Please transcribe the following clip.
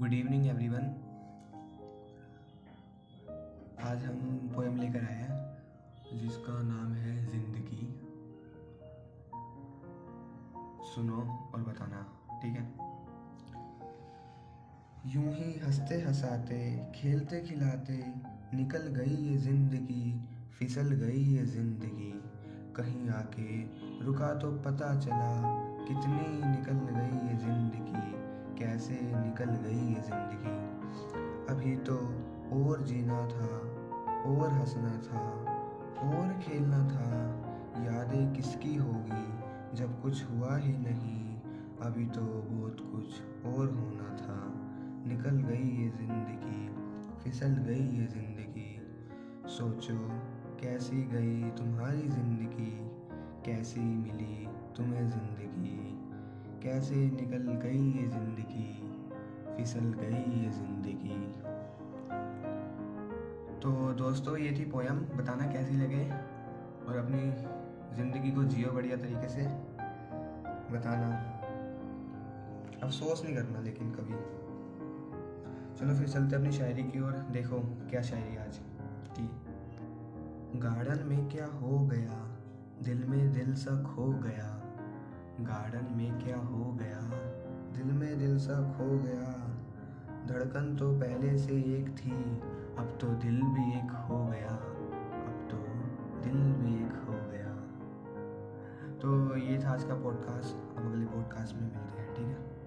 Good evening everyone आज हम poem लेकर आए हैं, जिसका नाम है ज़िंदगी। सुनो और बताना, ठीक है? यूँ ही हँसते हंसाते, खेलते खिलाते, निकल गई ये ज़िंदगी, फिसल गई ये ज़िंदगी। कहीं आके रुका तो पता चला, कितनी निकल गई ये ज़िंदगी। कैसे निकल गई ये ज़िंदगी। अभी तो और जीना था, और हंसना था, और खेलना था। यादें किसकी होगी जब कुछ हुआ ही नहीं? अभी तो बहुत कुछ और होना था। निकल गई ये ज़िंदगी, फिसल गई ये ज़िंदगी। सोचो कैसी गई तुम्हारी ज़िंदगी, कैसी मिली तुम्हें ज़िंदगी? कैसे निकल गई ये ज़िंदगी? फिसल गई ये ज़िंदगी। तो दोस्तों, ये थी पोयम बताना कैसी लगे? और अपनी ज़िंदगी को जियो बढ़िया तरीके से बताना। अफसोस नहीं करना, लेकिन कभी। चलो फिर चलते अपनी शायरी की ओर। देखो क्या शायरी आज की। गार्डन में क्या हो गया? दिल में दिल सा खो गया। गार्डन में क्या हो गया? दिल में दिल सा खो गया। धड़कन तो पहले से एक थी, अब तो दिल भी एक हो गया। अब तो दिल भी एक हो गया। तो ये था आज का पॉडकास्ट अब अगले पॉडकास्ट में मिलते हैं?